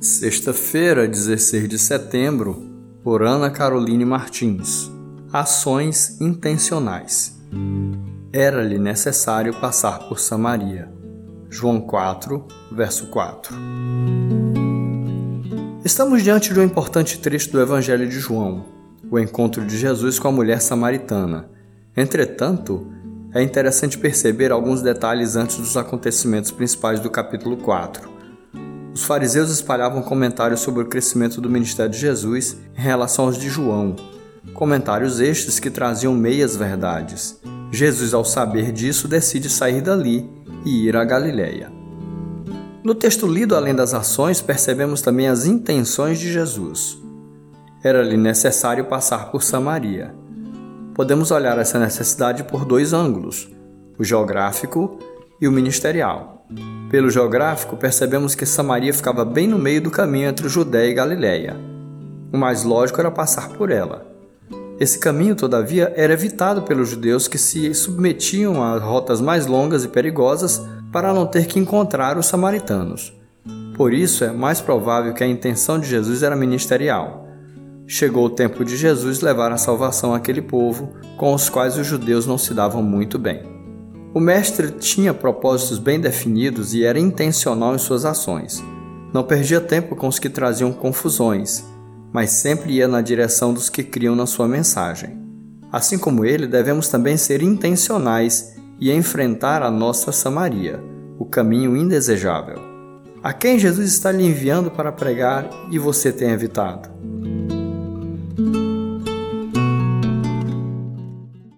Sexta-feira, 16 de setembro, por Ana Caroline Martins. Ações intencionais. Era-lhe necessário passar por Samaria. João 4, verso 4. Estamos diante de um importante trecho do Evangelho de João, o encontro de Jesus com a mulher samaritana. Entretanto, é interessante perceber alguns detalhes antes dos acontecimentos principais do capítulo 4 os fariseus espalhavam comentários sobre o crescimento do ministério de Jesus em relação aos de João, comentários estes que traziam meias verdades. Jesus, ao saber disso, decide sair dali e ir à Galiléia. No texto lido além das ações, percebemos também as intenções de Jesus. Era-lhe necessário passar por Samaria. Podemos olhar essa necessidade por dois ângulos: o geográfico e o ministerial. Pelo geográfico, percebemos que Samaria ficava bem no meio do caminho entre Judéia e Galiléia. O mais lógico era passar por ela. Esse caminho, todavia, era evitado pelos judeus que se submetiam a rotas mais longas e perigosas para não ter que encontrar os samaritanos. Por isso, é mais provável que a intenção de Jesus era ministerial. Chegou o tempo de Jesus levar a salvação àquele povo com os quais os judeus não se davam muito bem. O mestre tinha propósitos bem definidos e era intencional em suas ações. Não perdia tempo com os que traziam confusões, mas sempre ia na direção dos que criam na sua mensagem. Assim como ele, devemos também ser intencionais e enfrentar a nossa Samaria, o caminho indesejável. A quem Jesus está lhe enviando para pregar e você tem evitado?